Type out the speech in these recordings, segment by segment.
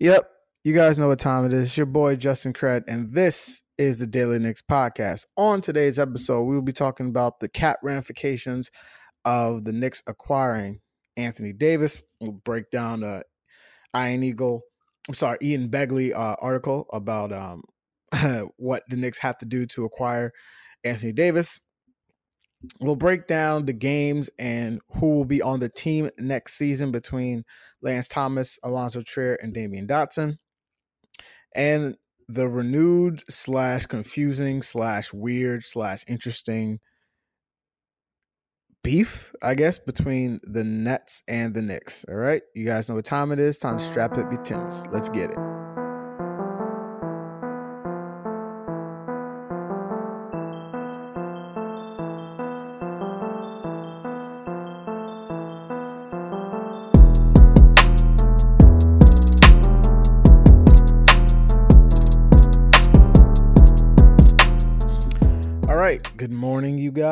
Yep, you guys know what time it is. It's your boy Justin Cred, and this is the Daily Knicks podcast. On today's episode, we will be talking about the cap ramifications of the Knicks acquiring Anthony Davis. We'll break down the Iron Eagle, I'm sorry, Ian Begley uh, article about um, what the Knicks have to do to acquire Anthony Davis. We'll break down the games and who will be on the team next season between Lance Thomas, Alonzo Trier, and Damyean Dotson. And the renewed slash confusing slash weird slash interesting beef, I guess, between the Nets and the Knicks. All right. You guys know what time it is. Time to strap up your Tims. Let's get it.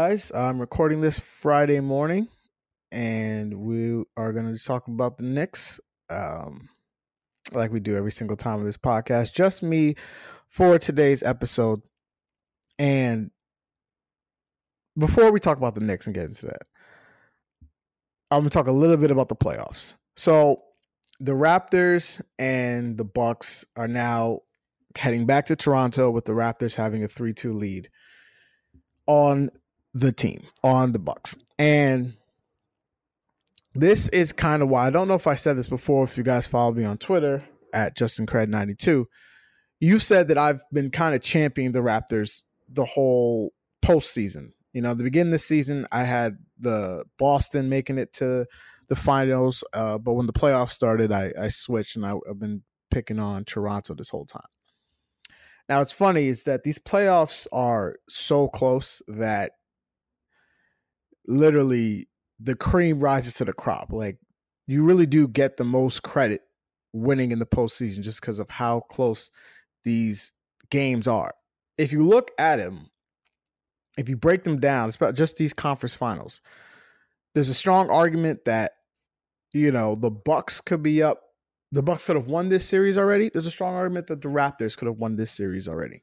Guys. I'm recording this Friday morning, and we are going to talk about the Knicks, um, like we do every single time of this podcast. Just me for today's episode. And before we talk about the Knicks and get into that, I'm going to talk a little bit about the playoffs. So the Raptors and the Bucks are now heading back to Toronto with the Raptors having a 3-2 lead on the team, on the Bucks. And this is kind of why I don't know if I said this before. If you guys follow me on Twitter at Justin Cred 92, you said that I've been kind of championing the Raptors the whole postseason. You know, the beginning of the season, I had the Boston making it to the finals, uh, but when the playoffs started, I, I switched and I, I've been picking on Toronto this whole time. Now, it's funny is that these playoffs are so close that literally the cream rises to the crop. Like you really do get the most credit winning in the postseason just because of how close these games are. If you look at them, if you break them down, it's about just these conference finals. There's a strong argument that you know the Bucks could be up the Bucks could have won this series already. There's a strong argument that the Raptors could have won this series already.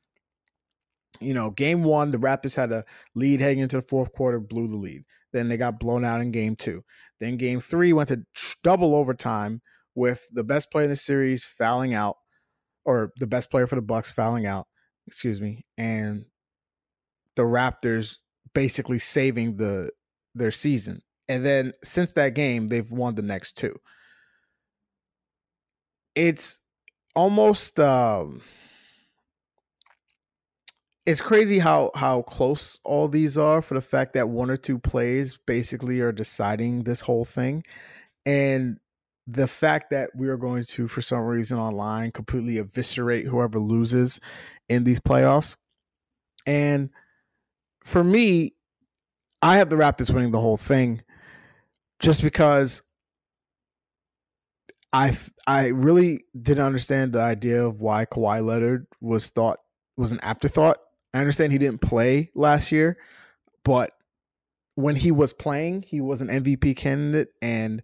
You know, game one, the Raptors had a lead heading into the fourth quarter, blew the lead. Then they got blown out in game two. Then game three went to double overtime with the best player in the series fouling out, or the best player for the Bucks fouling out, excuse me, and the Raptors basically saving the their season. And then since that game, they've won the next two it's almost um it's crazy how how close all these are for the fact that one or two plays basically are deciding this whole thing and the fact that we are going to for some reason online completely eviscerate whoever loses in these playoffs and for me i have the raptors winning the whole thing just because I I really didn't understand the idea of why Kawhi Leonard was thought was an afterthought. I understand he didn't play last year, but when he was playing, he was an MVP candidate and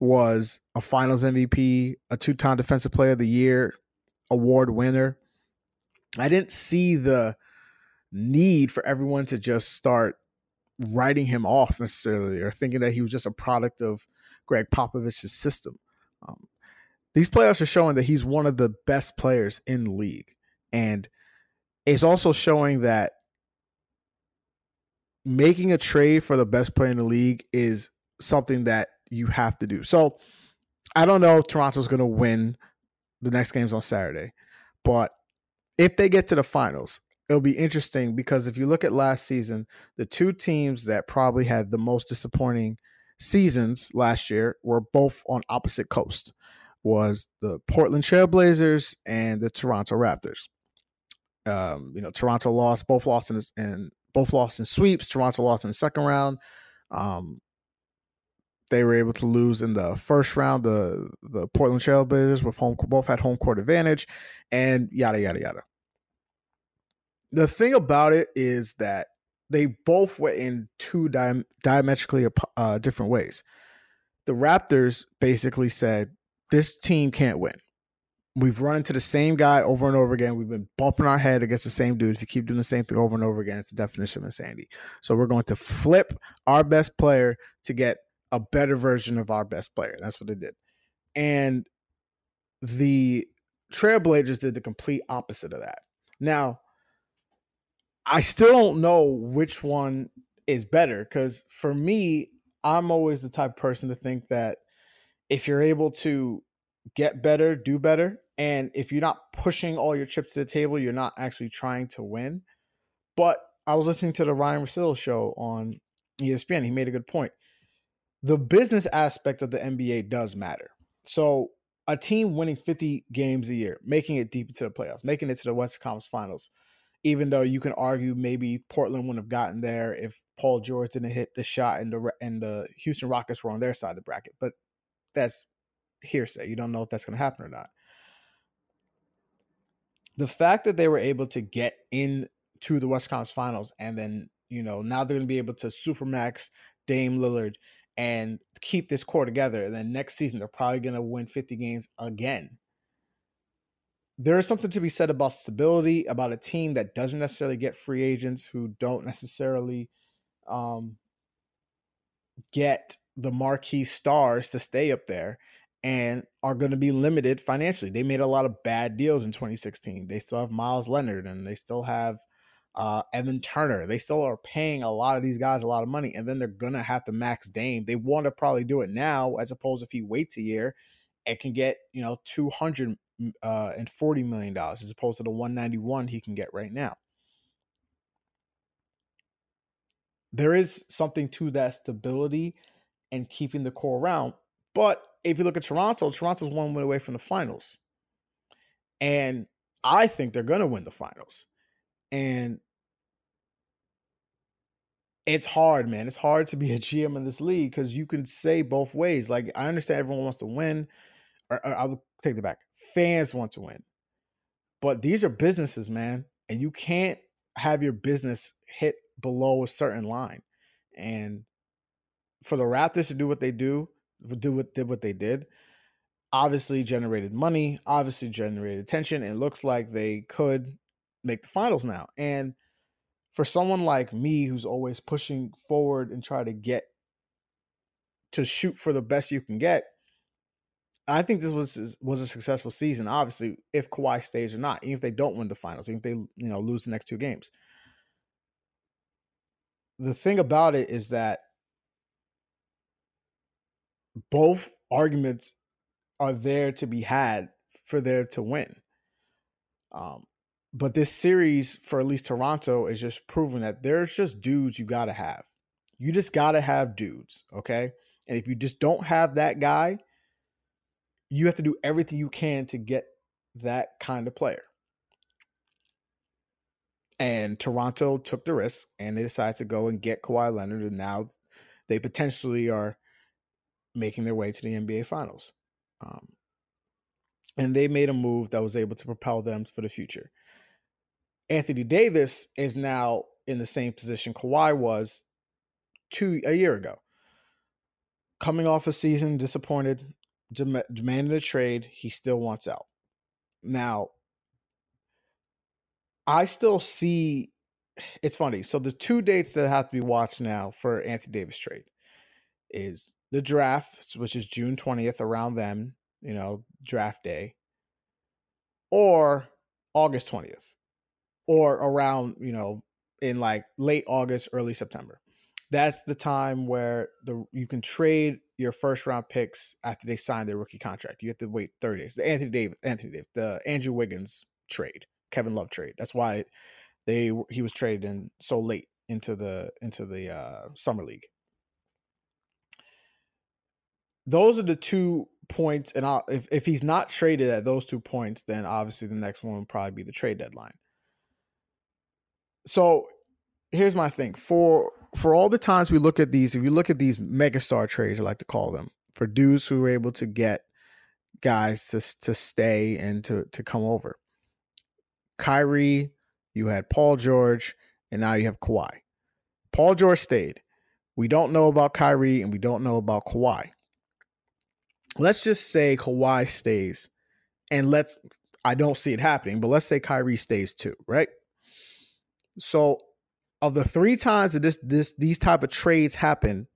was a Finals MVP, a two-time Defensive Player of the Year award winner. I didn't see the need for everyone to just start writing him off necessarily or thinking that he was just a product of Gregg Popovich's system. Um, these playoffs are showing that he's one of the best players in the league. And it's also showing that making a trade for the best player in the league is something that you have to do. So I don't know if Toronto's going to win the next games on Saturday, but if they get to the finals, it'll be interesting because if you look at last season, the two teams that probably had the most disappointing seasons last year were both on opposite coasts was the Portland Trailblazers and the Toronto Raptors. Um, you know, Toronto lost, both lost in, in both lost in sweeps. Toronto lost in the second round. Um, they were able to lose in the first round. The the Portland Trailblazers with home both had home court advantage, and yada yada yada. The thing about it is that they both went in two di- diametrically uh, different ways. The Raptors basically said, "This team can't win. We've run into the same guy over and over again. We've been bumping our head against the same dude. If you keep doing the same thing over and over again, it's the definition of insanity. So we're going to flip our best player to get a better version of our best player. That's what they did. And the Trailblazers did the complete opposite of that. Now, I still don't know which one is better because for me, I'm always the type of person to think that if you're able to get better, do better. And if you're not pushing all your chips to the table, you're not actually trying to win. But I was listening to the Ryen Russillo show on ESPN. He made a good point. The business aspect of the NBA does matter. So a team winning 50 games a year, making it deep into the playoffs, making it to the West Conference Finals, even though you can argue maybe Portland wouldn't have gotten there if Paul George didn't hit the shot and the and the Houston Rockets were on their side of the bracket. But that's hearsay. You don't know if that's going to happen or not. The fact that they were able to get into the West Conference Finals and then, you know, now they're going to be able to supermax Dame Lillard and keep this core together. And then next season, they're probably going to win 50 games again. There is something to be said about stability, about a team that doesn't necessarily get free agents who don't necessarily um, get the marquee stars to stay up there and are going to be limited financially. They made a lot of bad deals in 2016. They still have Meyers Leonard and they still have uh, Evan Turner. They still are paying a lot of these guys a lot of money, and then they're gonna have to max Dame. They want to probably do it now, as opposed if he waits a year, it can get you know two hundred uh, and forty million dollars as opposed to the one ninety one he can get right now. There is something to that stability and keeping the core around. But if you look at Toronto, Toronto's one win away from the finals. And I think they're going to win the finals. And it's hard, man. It's hard to be a GM in this league because you can say both ways. Like, I understand everyone wants to win, or, or I'll take it back. Fans want to win. But these are businesses, man. And you can't have your business hit below a certain line. And for the Raptors to do what they do, do what did what they did, obviously generated money, obviously generated attention. It looks like they could make the finals now. And for someone like me who's always pushing forward and try to get to shoot for the best you can get, I think this was was a successful season. Obviously, if Kawhi stays or not, even if they don't win the finals, even if they you know lose the next two games. The thing about it is that both arguments are there to be had for there to win. Um, but this series for at least Toronto is just proving that there's just dudes you got to have. You just got to have dudes, okay? And if you just don't have that guy, you have to do everything you can to get that kind of player. And Toronto took the risk and they decided to go and get Kawhi Leonard, and now they potentially are making their way to the NBA Finals. Um, and they made a move that was able to propel them for the future. Anthony Davis is now in the same position Kawhi was two a year ago. Coming off a season disappointed, dem- demanding the trade, he still wants out. Now, I still see it's funny. So the two dates that have to be watched now for Anthony Davis trade is the draft, which is June 20th, around then, you know, draft day, or August 20th or around, you know, in like late August, early September. That's the time where the you can trade your first round picks after they sign their rookie contract. You have to wait 30 days. The Anthony Davis, Anthony Davis, the Andrew Wiggins trade, Kevin Love trade. That's why they he was traded in so late into the into the uh, summer league. Those are the two points, and I'll, if if he's not traded at those two points, then obviously the next one would probably be the trade deadline so here's my thing for for all the times we look at these, if you look at these megastar trades, I like to call them, for dudes who were able to get guys to to stay and to to come over. Kyrie, you had Paul George, and now you have Kawhi. Paul George stayed. We don't know about Kyrie and we don't know about Kawhi. Let's just say Kawhi stays and let's I don't see it happening, but let's say Kyrie stays too, right? So of the three times that this this these type of trades happen,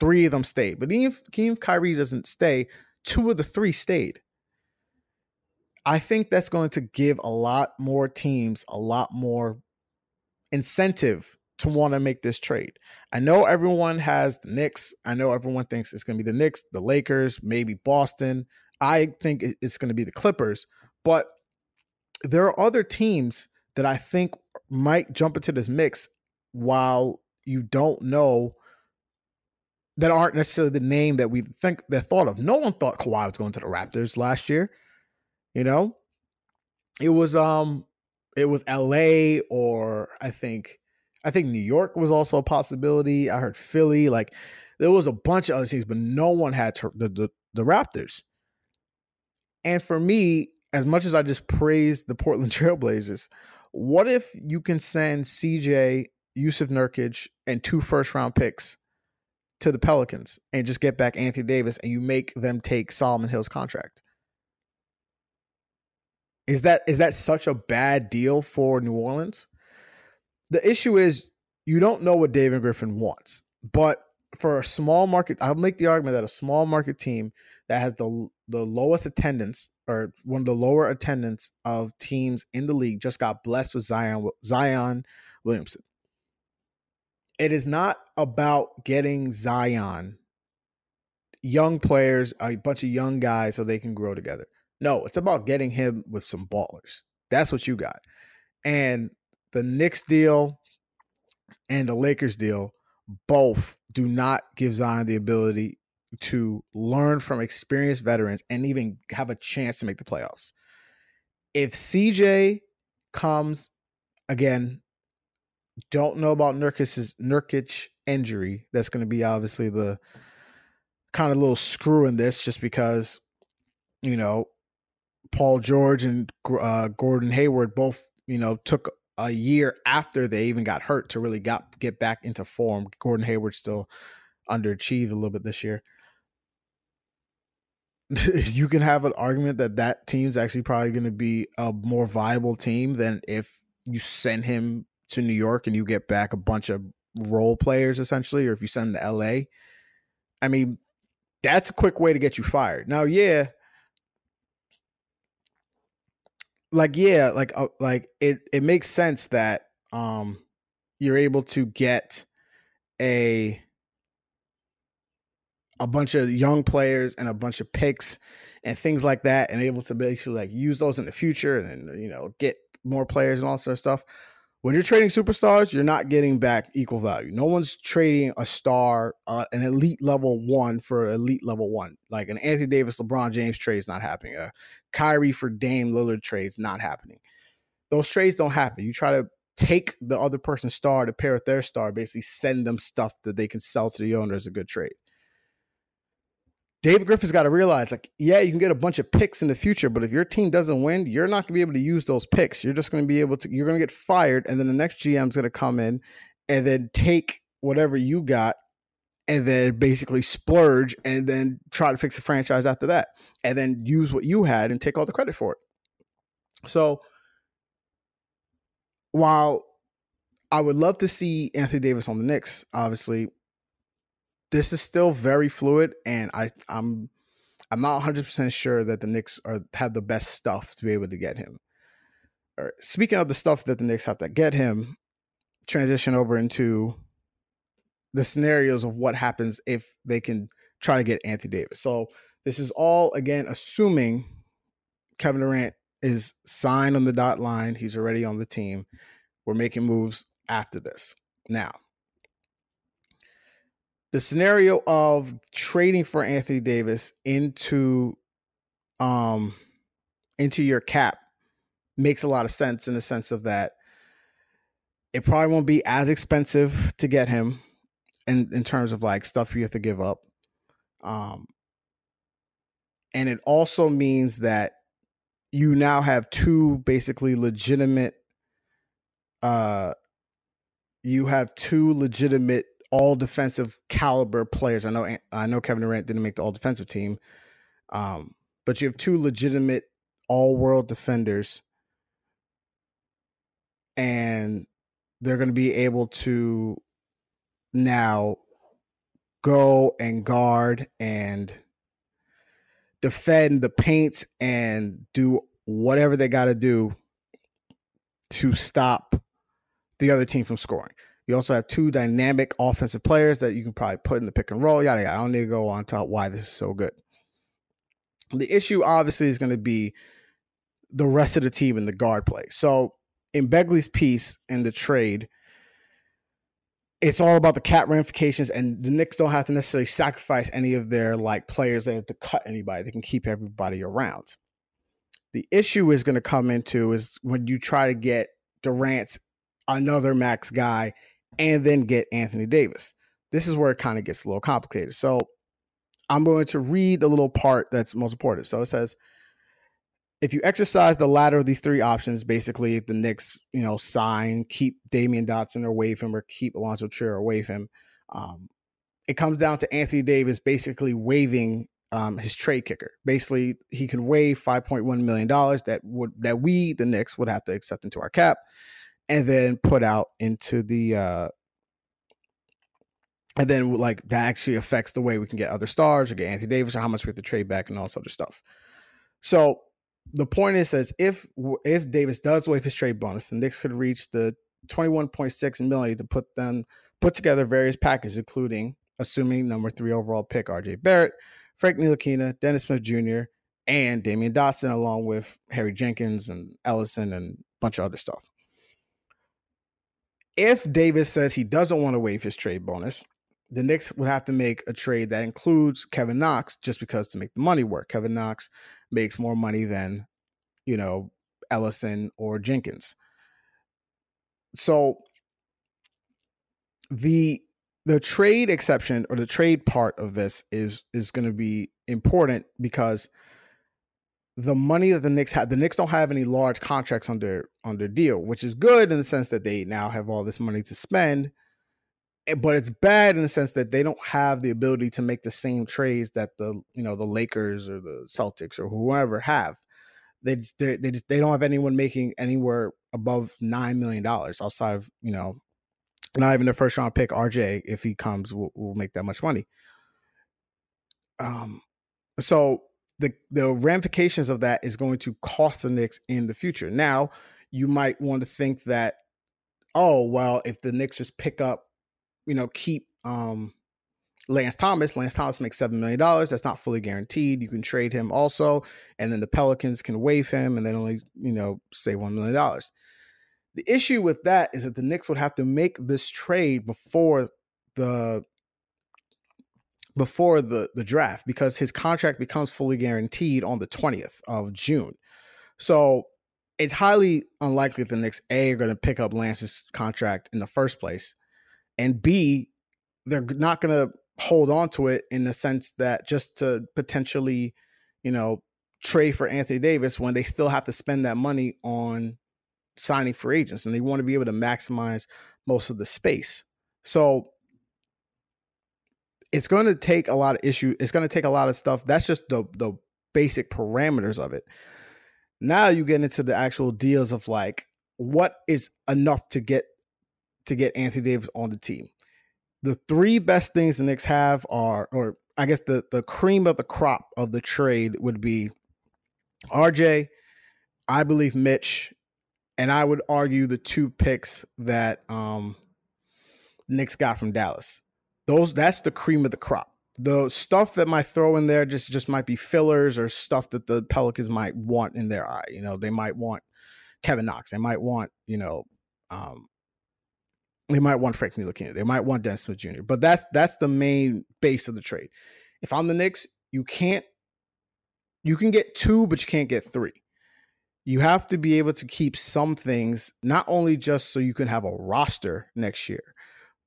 three of them stayed. But even if, even if Kyrie doesn't stay, two of the three stayed. I think that's going to give a lot more teams a lot more incentive to want to make this trade. I know everyone has the Knicks. I know everyone thinks it's going to be the Knicks, the Lakers, maybe Boston. I think it's going to be the Clippers, but there are other teams that I think might jump into this mix while you don't know that aren't necessarily the name that we think they thought of. No one thought Kawhi was going to the Raptors last year. You know, it was um, it was L.A. or I think I think New York was also a possibility. I heard Philly. Like there was a bunch of other teams, but no one had to, the, the the Raptors. And for me, as much as I just praised the Portland Trailblazers, what if you can send CJ, Jusuf Nurkic, and two first round picks to the Pelicans and just get back Anthony Davis and you make them take Solomon Hill's contract? Is that is that such a bad deal for New Orleans? The issue is you don't know what David Griffin wants. But for a small market, I'll make the argument that a small market team that has the the lowest attendance or one of the lower attendance of teams in the league just got blessed with Zion Zion Williamson. It is not about getting Zion young players, a bunch of young guys so they can grow together. No, it's about getting him with some ballers. That's what you got. And the Knicks deal and the Lakers deal both do not give Zion the ability to learn from experienced veterans and even have a chance to make the playoffs. If CJ comes again, don't know about Nurkic's Nurkic injury. That's going to be obviously the kind of little screw in this, just because you know Paul George and uh, Gordon Hayward both, you know, took a year after they even got hurt to really got get back into form. Gordon Hayward still underachieved a little bit this year. you can have an argument that that team's actually probably going to be a more viable team than if you send him to New York and you get back a bunch of role players essentially, or if you send him to LA. I mean, that's a quick way to get you fired. Now, yeah, like yeah, like uh, like it it makes sense that um you're able to get a a bunch of young players and a bunch of picks and things like that and able to basically like use those in the future and then you know get more players and all sort of stuff when you're trading superstars, you're not getting back equal value. No one's trading a star, uh, an elite level one for elite level one. Like an Anthony Davis, LeBron James trade is not happening. A Kyrie for Dame Lillard trade is not happening. Those trades don't happen. You try to take the other person's star to pair with their star, basically send them stuff that they can sell to the owner as a good trade. David Griffin's got to realize, like, yeah, you can get a bunch of picks in the future, but if your team doesn't win, you're not going to be able to use those picks. You're just going to be able to, you're going to get fired, and then the next GM's going to come in and then take whatever you got and then basically splurge and then try to fix the franchise after that and then use what you had and take all the credit for it. So while I would love to see Anthony Davis on the Knicks, obviously, this is still very fluid, and I I'm I'm not 100 percent sure that the Knicks are have the best stuff to be able to get him. Speaking of the stuff that the Knicks have to get him, transition over into the scenarios of what happens if they can try to get Anthony Davis. So this is all again assuming Kevin Durant is signed on the dot line. He's already on the team. We're making moves after this. Now, the scenario of trading for Anthony Davis into um into your cap makes a lot of sense in the sense of that it probably won't be as expensive to get him in in terms of like stuff you have to give up. Um and it also means that you now have two basically legitimate uh you have two legitimate all defensive caliber players. I know I know Kevin Durant didn't make the all defensive team, um, but you have two legitimate all world defenders, and they're going to be able to now go and guard and defend the paints and do whatever they got to do to stop the other team from scoring. You also have two dynamic offensive players that you can probably put in the pick and roll. Yada yada. I don't need to go on to why this is so good. The issue obviously is going to be the rest of the team in the guard play. So in Begley's piece in the trade, it's all about the cap ramifications, and the Knicks don't have to necessarily sacrifice any of their like players. They have to cut anybody. They can keep everybody around. The issue is going to come into is when you try to get Durant another max guy and then get Anthony Davis. This is where it kind of gets a little complicated. So I'm going to read the little part that's most important. So it says if you exercise the latter of these three options, basically the Knicks, you know, sign, keep Damyean Dotson or waive him, or keep Alonzo Trier or waive him. Um, it comes down to Anthony Davis basically waiving um, his trade kicker. Basically, he could waive five point one million dollars that would that we the Knicks would have to accept into our cap, and then put out into the. Uh, and then like that actually affects the way we can get other stars or get Anthony Davis or how much we have to trade back and all this other stuff. So the point is says if if Davis does waive his trade bonus, the Knicks could reach the 21.6 million to put them put together various packages, including assuming number three overall pick RJ Barrett, Frank Ntilikina, Dennis Smith Jr., and Damyean Dotson, along with Harry Jenkins and Ellenson and a bunch of other stuff. If Davis says he doesn't want to waive his trade bonus, the Knicks would have to make a trade that includes Kevin Knox just because to make the money work. Kevin Knox makes more money than, you know, Ellenson or Jenkins. So the the trade exception or the trade part of this is is going to be important because the money that the Knicks have, the Knicks don't have any large contracts on their deal, which is good in the sense that they now have all this money to spend Eh, but it's bad in the sense that they don't have the ability to make the same trades that the you know the Lakers or the Celtics or whoever have. They they they, just, they don't have anyone making anywhere above nine million dollars outside of you know not even the first round pick RJ if he comes will, will make that much money. Um, so the the ramifications of that is going to cost the Knicks in the future. Now you might want to think that oh well if the Knicks just pick up you know, keep um Lance Thomas. Lance Thomas makes seven million dollars. That's not fully guaranteed. You can trade him also, and then the Pelicans can waive him and then only, you know, say one million dollars. The issue with that is that the Knicks would have to make this trade before the before the the draft because his contract becomes fully guaranteed on the 20th of June. So it's highly unlikely that the Knicks A are going to pick up Lance's contract in the first place and B, they're not going to hold on to it in the sense that just to potentially, you know, trade for Anthony Davis when they still have to spend that money on signing for agents and they want to be able to maximize most of the space. So it's going to take a lot of issue. It's going to take a lot of stuff. That's just the the basic parameters of it. Now you get into the actual deals of like what is enough to get to get Anthony Davis on the team. The three best things the Knicks have are, or I guess the the cream of the crop of the trade would be RJ, I believe Mitch, and I would argue the two picks that um Knicks got from Dallas. Those that's the cream of the crop. The stuff that might throw in there just just might be fillers or stuff that the Pelicans might want in their eye. You know, they might want Kevin Knox. They might want, you know, um, they might want Frank Ntilikina. They might want Dennis Smith Jr. But that's that's the main base of the trade. If I'm the Knicks, you can't you can get two, but you can't get three. You have to be able to keep some things, not only just so you can have a roster next year,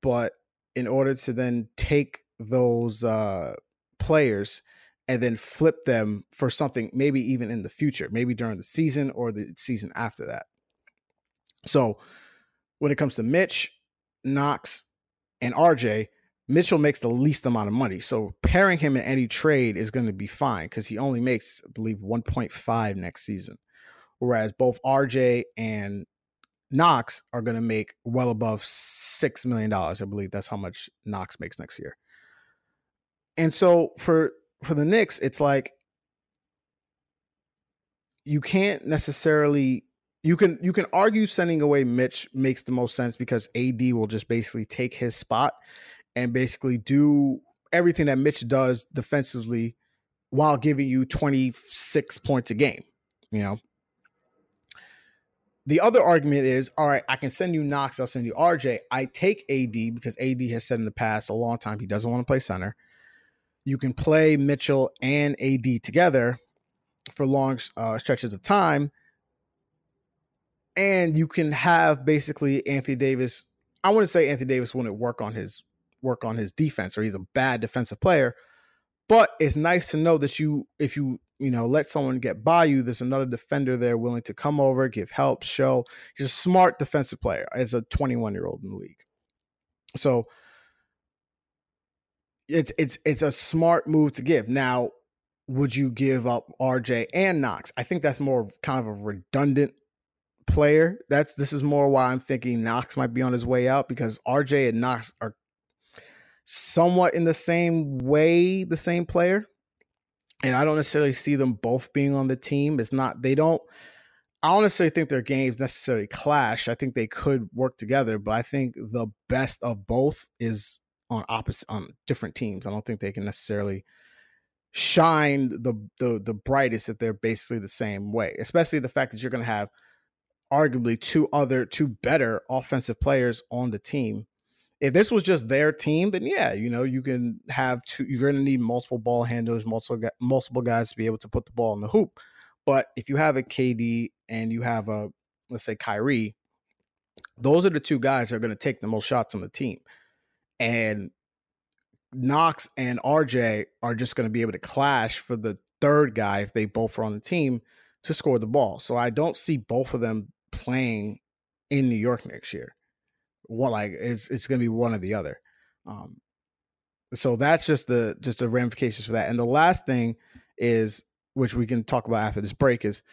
but in order to then take those uh, players and then flip them for something maybe even in the future, maybe during the season or the season after that. So when it comes to Mitch, Knox, and RJ, Mitchell makes the least amount of money. So pairing him in any trade is going to be fine because he only makes, I believe, 1.5 next season. Whereas both RJ and Knox are going to make well above $6 million. I believe that's how much Knox makes next year. And so for for the Knicks, it's like you can't necessarily you can you can argue sending away Mitch makes the most sense because AD will just basically take his spot and basically do everything that Mitch does defensively while giving you 26 points a game, you know. The other argument is, all right, I can send you Knox, I'll send you RJ. I take AD because AD has said in the past a long time he doesn't want to play center. You can play Mitchell and AD together for long uh, stretches of time and you can have basically Anthony Davis. I wouldn't say Anthony Davis wouldn't work on his work on his defense or he's a bad defensive player, but it's nice to know that you if you you know let someone get by you, there's another defender there willing to come over, give help, show. He's a smart defensive player as a 21 year old in the league. So it's it's it's a smart move to give. Now, would you give up RJ and Knox? I think that's more kind of a redundant player. That's this is more why I'm thinking Knox might be on his way out because RJ and Knox are somewhat in the same way the same player. And I don't necessarily see them both being on the team. It's not they don't I don't necessarily think their games necessarily clash. I think they could work together, but I think the best of both is on opposite on different teams. I don't think they can necessarily shine the the the brightest if they're basically the same way. Especially the fact that you're going to have arguably two other two better offensive players on the team. If this was just their team, then yeah, you know, you can have two you're going to need multiple ball handlers, multiple multiple guys to be able to put the ball in the hoop. But if you have a KD and you have a let's say Kyrie, those are the two guys that are going to take the most shots on the team. And Knox and RJ are just going to be able to clash for the third guy if they both are on the team to score the ball. So I don't see both of them playing in New York next year. What like it's it's gonna be one or the other. Um, so that's just the just the ramifications for that. And the last thing is, which we can talk about after this break, is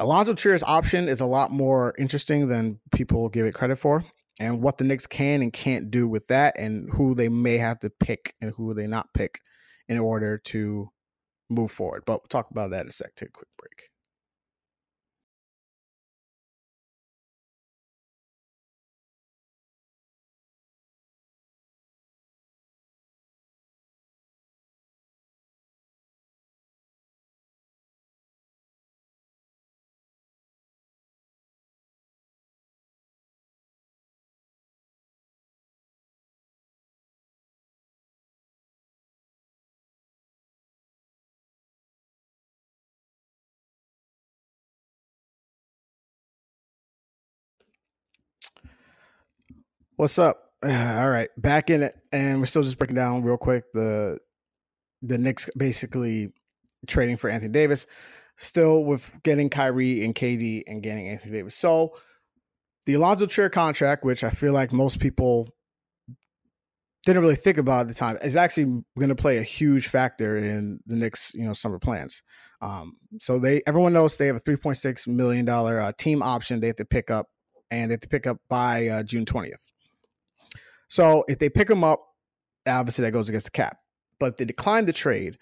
Alonzo Trier's option is a lot more interesting than people give it credit for. And what the Knicks can and can't do with that, and who they may have to pick and who they not pick in order to move forward. But we'll talk about that in a sec. Take a quick break. What's up? All right, back in it, and we're still just breaking down real quick the the Knicks basically trading for Anthony Davis, still with getting Kyrie and KD and getting Anthony Davis. So the Alonzo Trier contract, which I feel like most people didn't really think about at the time, is actually going to play a huge factor in the Knicks, you know, summer plans. Um, so they everyone knows they have a three point six million dollar uh, team option they have to pick up, and they have to pick up by uh, June twentieth. So if they pick him up, obviously that goes against the cap. But if they decline the trade,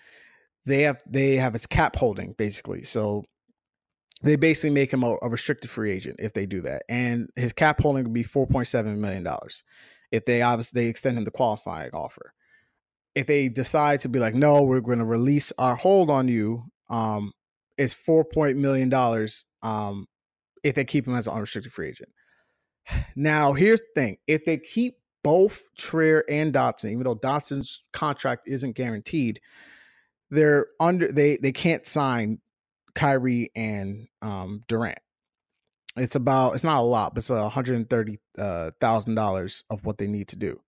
they have they have its cap holding basically. So they basically make him a, a restricted free agent if they do that, and his cap holding would be four point seven million dollars if they obviously they extend him the qualifying offer. If they decide to be like, no, we're going to release our hold on you, um, it's four point million dollars um, if they keep him as an unrestricted free agent. Now, here's the thing: if they keep both Trier and Dotson, even though Dotson's contract isn't guaranteed, they're under they they can't sign Kyrie and um, Durant. It's about it's not a lot, but it's one hundred and thirty uh, thousand dollars of what they need to do.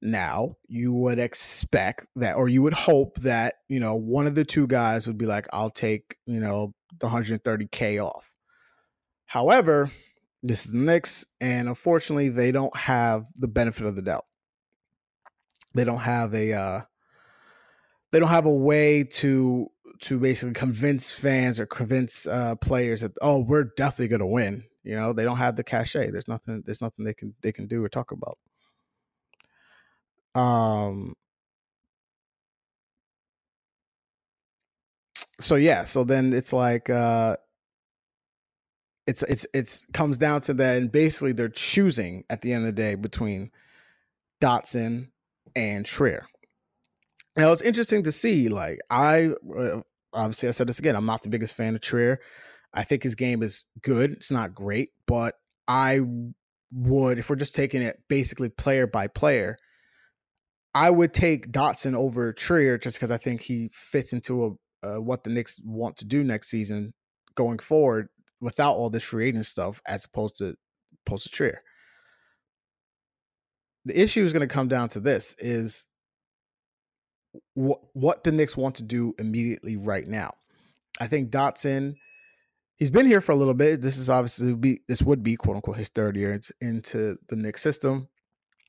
Now you would expect that, or you would hope that you know one of the two guys would be like, "I'll take you know the hundred thirty k off." However, this is the Knicks, and unfortunately, they don't have the benefit of the doubt. they don't have a uh, they don't have a way to to basically convince fans or convince uh, players that oh we're definitely going to win. You know they don't have the cachet. There's nothing. There's nothing they can they can do or talk about. Um. So yeah. So then it's like uh, it's it's it's comes down to that, and basically they're choosing at the end of the day between Dotson and Trier. Now it's interesting to see. Like I uh, obviously I said this again. I'm not the biggest fan of Trier. I think his game is good. It's not great, but I would, if we're just taking it basically player by player, I would take Dotson over Trier just because I think he fits into a, uh, what the Knicks want to do next season going forward without all this free agent stuff, as opposed to opposed to Trier. The issue is going to come down to this: is what what the Knicks want to do immediately right now. I think Dotson, he's been here for a little bit. This is obviously be this would be quote unquote his third year into the Knicks system.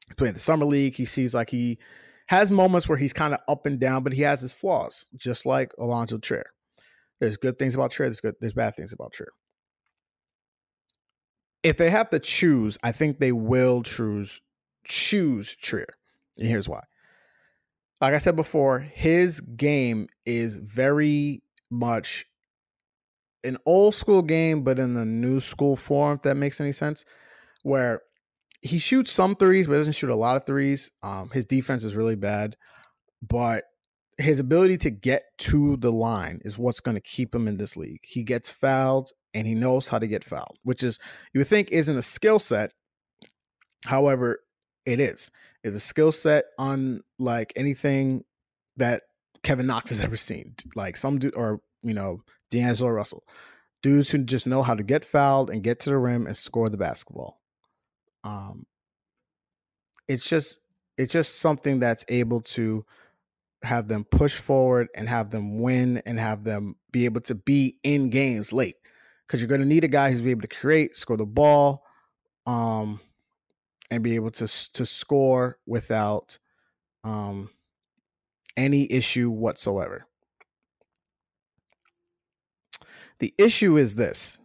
He's playing the summer league. He sees like he has moments where he's kind of up and down, but he has his flaws, just like Alonzo Trier. There's good things about Trier. There's good. There's bad things about Trier. If they have to choose, I think they will choose choose Trier. And here's why like I said before, his game is very much an old school game, but in the new school form, if that makes any sense, where he shoots some threes, but doesn't shoot a lot of threes. Um, his defense is really bad, but his ability to get to the line is what's going to keep him in this league. He gets fouled and he knows how to get fouled, which is you would think isn't a skill set. However, it is It's a skill set unlike anything that Kevin Knox has ever seen. Like some dude, or you know, D'Angelo Russell, dudes who just know how to get fouled and get to the rim and score the basketball. Um, it's just it's just something that's able to have them push forward and have them win and have them be able to be in games late because you're going to need a guy who's be able to create, score the ball, um, and be able to to score without um, any issue whatsoever. The issue is this,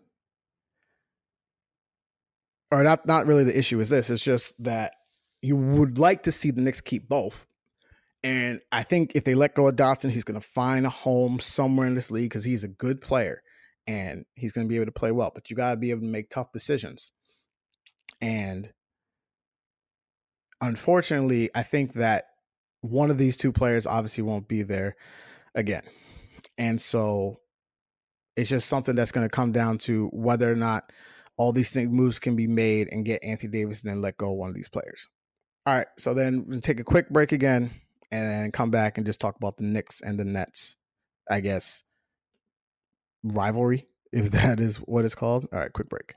or not not really the issue is this. It's just that you would like to see the Knicks keep both. And I think if they let go of Dotson, he's going to find a home somewhere in this league because he's a good player and he's going to be able to play well. But you got to be able to make tough decisions. And unfortunately, I think that one of these two players obviously won't be there again. And so it's just something that's going to come down to whether or not all these things moves can be made and get Anthony Davis and then let go of one of these players. All right, so then take a quick break again and then come back and just talk about the Knicks and the Nets, I guess, rivalry, if that is what it's called. All right, quick break.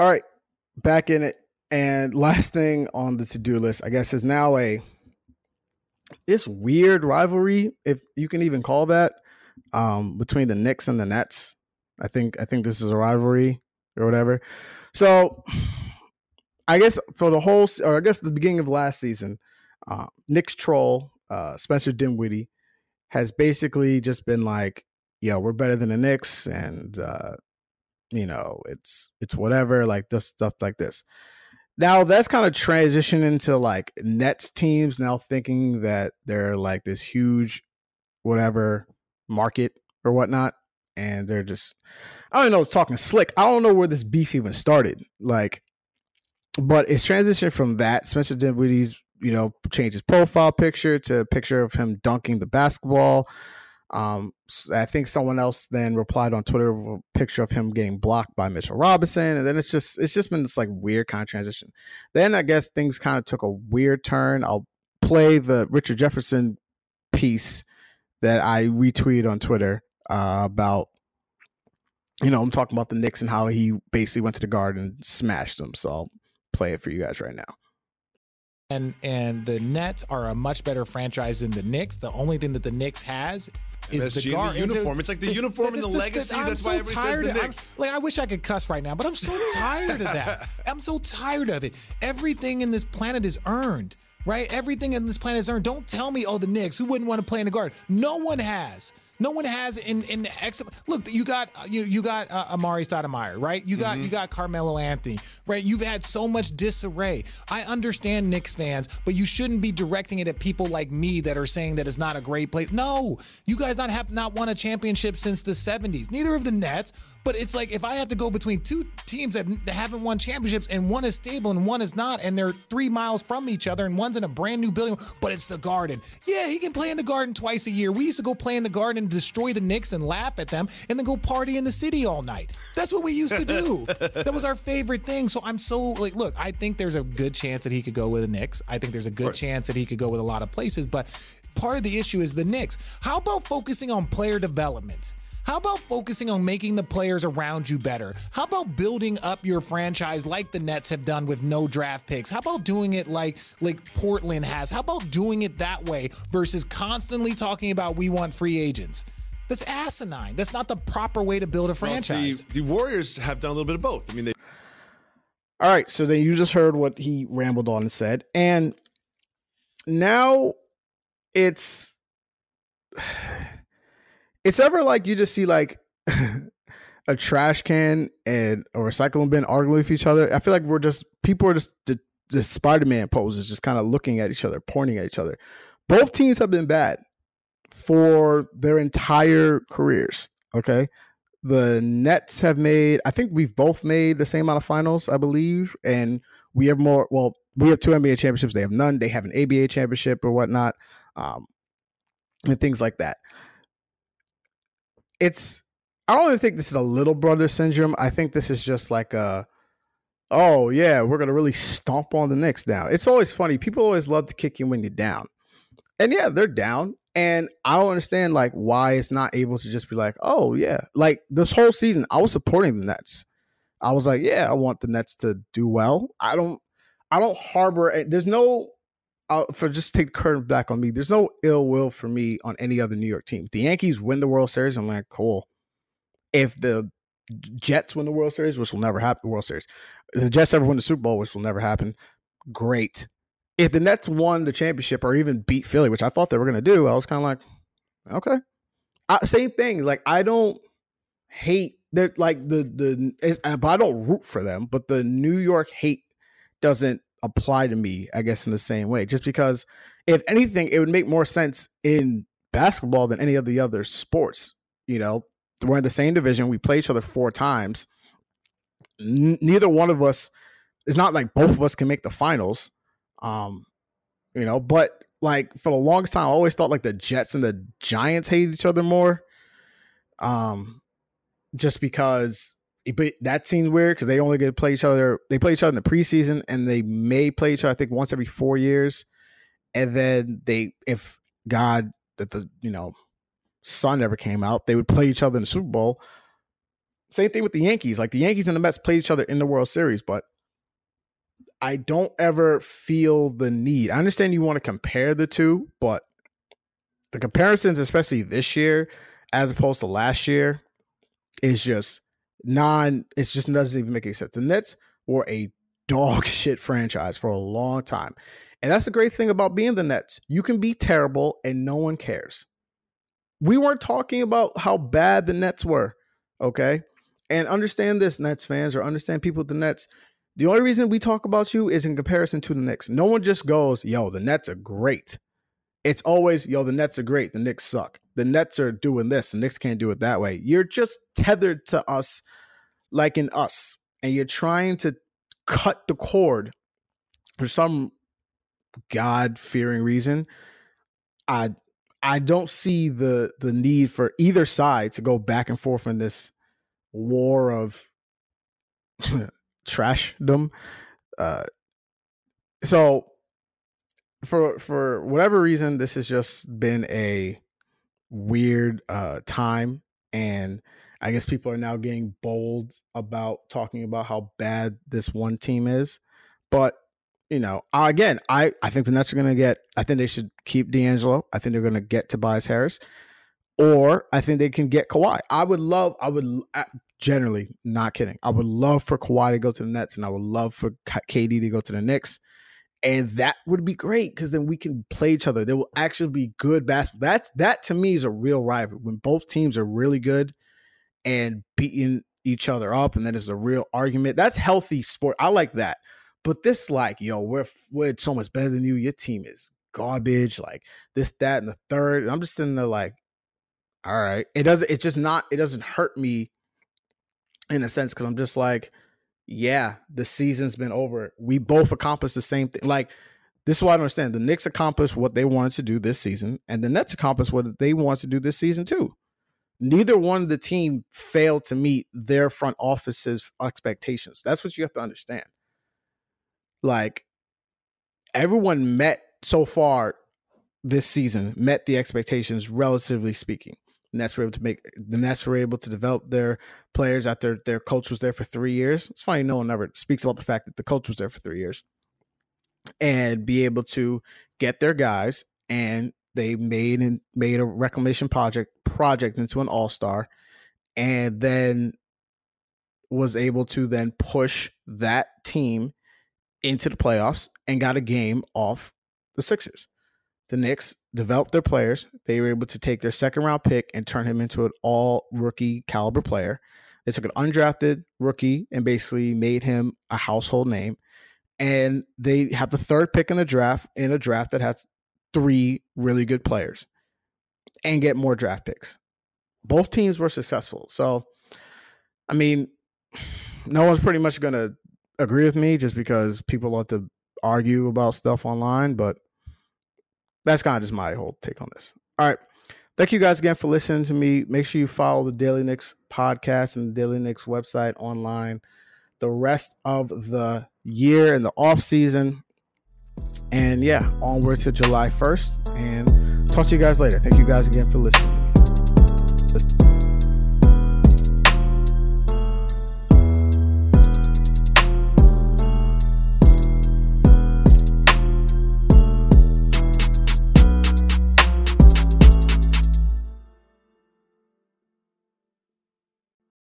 All right, back in it. And last thing on the to do list, I guess, is now a this weird rivalry, if you can even call that, um, between the Knicks and the Nets. I think I think this is a rivalry or whatever. So I guess for the whole, or I guess the beginning of last season, uh, Knicks troll uh, Spencer Dinwiddie has basically just been like, "Yo, we're better than the Knicks," and uh, you know, it's it's whatever, like this stuff like this. Now that's kind of transitioned into like Nets teams now thinking that they're like this huge whatever market or whatnot. And they're just I don't know, it's talking slick. I don't know where this beef even started. Like, but it's transitioned from that. Spencer Dinwiddie's, you know, changed his profile picture to a picture of him dunking the basketball. Um, I think someone else then replied on Twitter with a picture of him getting blocked by Mitchell Robinson, and then it's just it's just been this like weird kind of transition. Then I guess things kind of took a weird turn. I'll play the Richard Jefferson piece that I retweeted on Twitter uh, about you know I'm talking about the Knicks and how he basically went to the Garden and smashed them. So I'll play it for you guys right now and and the Nets are a much better franchise than the Knicks. The only thing that the Knicks has is the Garden the uniform. It's like the, uniform and the legacy. That's why everybody says the Knicks. like I wish I could cuss right now, but I'm so tired of that. I'm so tired of it. Everything in this planet is earned. Right? Everything in this planet is earned. Don't tell me, oh, the Knicks, who wouldn't want to play in the Garden? No one has. No one has in in excellent. Look, you got you you got uh, Amar'e Stoudemire, right? You got mm-hmm. you got Carmelo Anthony, right? You've had so much disarray. I understand Knicks fans, but you shouldn't be directing it at people like me that are saying that it's not a great place. No, you guys not have not won a championship since the '70s. Neither of the Nets. But it's like if I have to go between two teams that haven't won championships and one is stable and one is not, and they're three miles from each other, and one's in a brand new building, but it's the Garden. Yeah, he can play in the Garden twice a year. We used to go play in the Garden destroy the Knicks and laugh at them and then go party in the city all night. That's what we used to do. that was our favorite thing. So I'm so like, look, I think there's a good chance that he could go with the Knicks. I think there's a good chance that he could go with a lot of places, but part of the issue is the Knicks. How about focusing on player development? How about focusing on making the players around you better? How about building up your franchise like the Nets have done with no draft picks? How about doing it like like Portland has? How about doing it that way versus constantly talking about we want free agents? That's asinine. That's not the proper way to build a franchise. Well, the, the, Warriors have done a little bit of both. I mean, they. All right, so then you just heard what he rambled on and said, and now it's it's ever like you just see like a trash can and a recycling bin arguing with each other. I feel like we're just people are just the, the Spider Man poses, just kind of looking at each other, pointing at each other. Both teams have been bad for their entire careers. Okay. The Nets have made, I think we've both made the same amount of finals, I believe. And we have more, well, we have two NBA championships. They have none. They have an ABA championship or whatnot, um, and things like that it's I don't even think this is a little brother syndrome. I think this is just like a oh yeah, we're gonna really stomp on the Knicks now. It's always funny. People always love to kick you when you're down. And yeah, they're down. And I don't understand like why it's not able to just be like, oh yeah. Like this whole season, I was supporting the Nets. I was like, yeah, I want the Nets to do well. I don't I don't harbor eh, there's no I'll, for just take the curtain back on me, there's no ill will for me on any other New York team. If the Yankees win the World Series, I'm like, cool. If the Jets win the World Series, which will never happen, the World Series, if the Jets ever win the Super Bowl, which will never happen, great. If the Nets won the championship or even beat Philly, which I thought they were going to do, I was kind of like, okay. I, same thing. Like, I don't hate that, like, the, the, but I don't root for them, but the New York hate doesn't apply to me, I guess, in the same way. Just because, if anything, it would make more sense in basketball than any of the other sports. You know, we're in the same division. We play each other four times. N- neither one of us. It's not like both of us can make the finals. Um, you know, but like for the longest time, I always thought like the Jets and the Giants hate each other more. Um, just because but that seems weird because they only get to play each other. They play each other in the preseason, and they may play each other. I think once every four years, and then they, if God that the you know sun ever came out, they would play each other in the Super Bowl. Same thing with the Yankees. Like the Yankees and the Mets play each other in the World Series, but I don't ever feel the need. I understand you want to compare the two, but the comparisons, especially this year as opposed to last year, is just non it just doesn't even make any sense. The Nets were a dog shit franchise for a long time. And that's the great thing about being the Nets. You can be terrible and no one cares. We weren't talking about how bad the Nets were, okay? And understand this, Nets fans, or understand people with the Nets. The only reason we talk about you is in comparison to the Knicks. No one just goes, yo, the Nets are great. It's always, yo, the Nets are great. The Knicks suck the Nets are doing this, the Knicks can't do it that way. You're just tethered to us like in us, and you're trying to cut the cord for some God fearing reason. I I don't see the the need for either side to go back and forth in this war of trashdom. Uh, so for for whatever reason, this has just been a weird uh, time, and I guess people are now getting bold about talking about how bad this one team is. But you know, again, I I think the Nets are going to get. I think they should keep D'Angelo. I think they're going to get Tobias Harris, or I think they can get Kawhi. I would love. I would generally not kidding. I would love for Kawhi to go to the Nets, and I would love for KD to go to the Knicks, and that would be great because then we can play each other. There will actually be good basketball. That's that to me is a real rivalry when both teams are really good and beating each other up, and then there's a real argument. That's healthy sport. I like that. But this, like, yo, we're we're so much better than you. Your team is garbage. Like this, that, and the third. And I'm just sitting there like, all right. It doesn't. It's just not. It doesn't hurt me in a sense because I'm just like, yeah, the season's been over. We both accomplished the same thing. Like this is what I understand. The Knicks accomplished what they wanted to do this season, and the Nets accomplished what they wanted to do this season too. Neither one of the team failed to meet their front office's expectations. That's what you have to understand like everyone met so far this season met the expectations relatively speaking. Nets were able to make the Nets were able to develop their players after their coach was there for three years. It's funny no one ever speaks about the fact that the coach was there for three years. And be able to get their guys and they made and made a reclamation project project into an all-star and then was able to then push that team into the playoffs and got a game off the Sixers. The Knicks developed their players. They were able to take their second round pick and turn him into an all rookie caliber player. They took an undrafted rookie and basically made him a household name. And they have the third pick in the draft in a draft that has three really good players and get more draft picks. Both teams were successful. So, I mean, no one's pretty much going to agree with me just because people love to argue about stuff online, but that's kind of just my whole take on this. All right. Thank you guys again for listening to me. Make sure you follow the Daily Knicks podcast and the Daily Knicks website online the rest of the year and the off season. And yeah, onward to July 1st. And talk to you guys later. Thank you guys again for listening.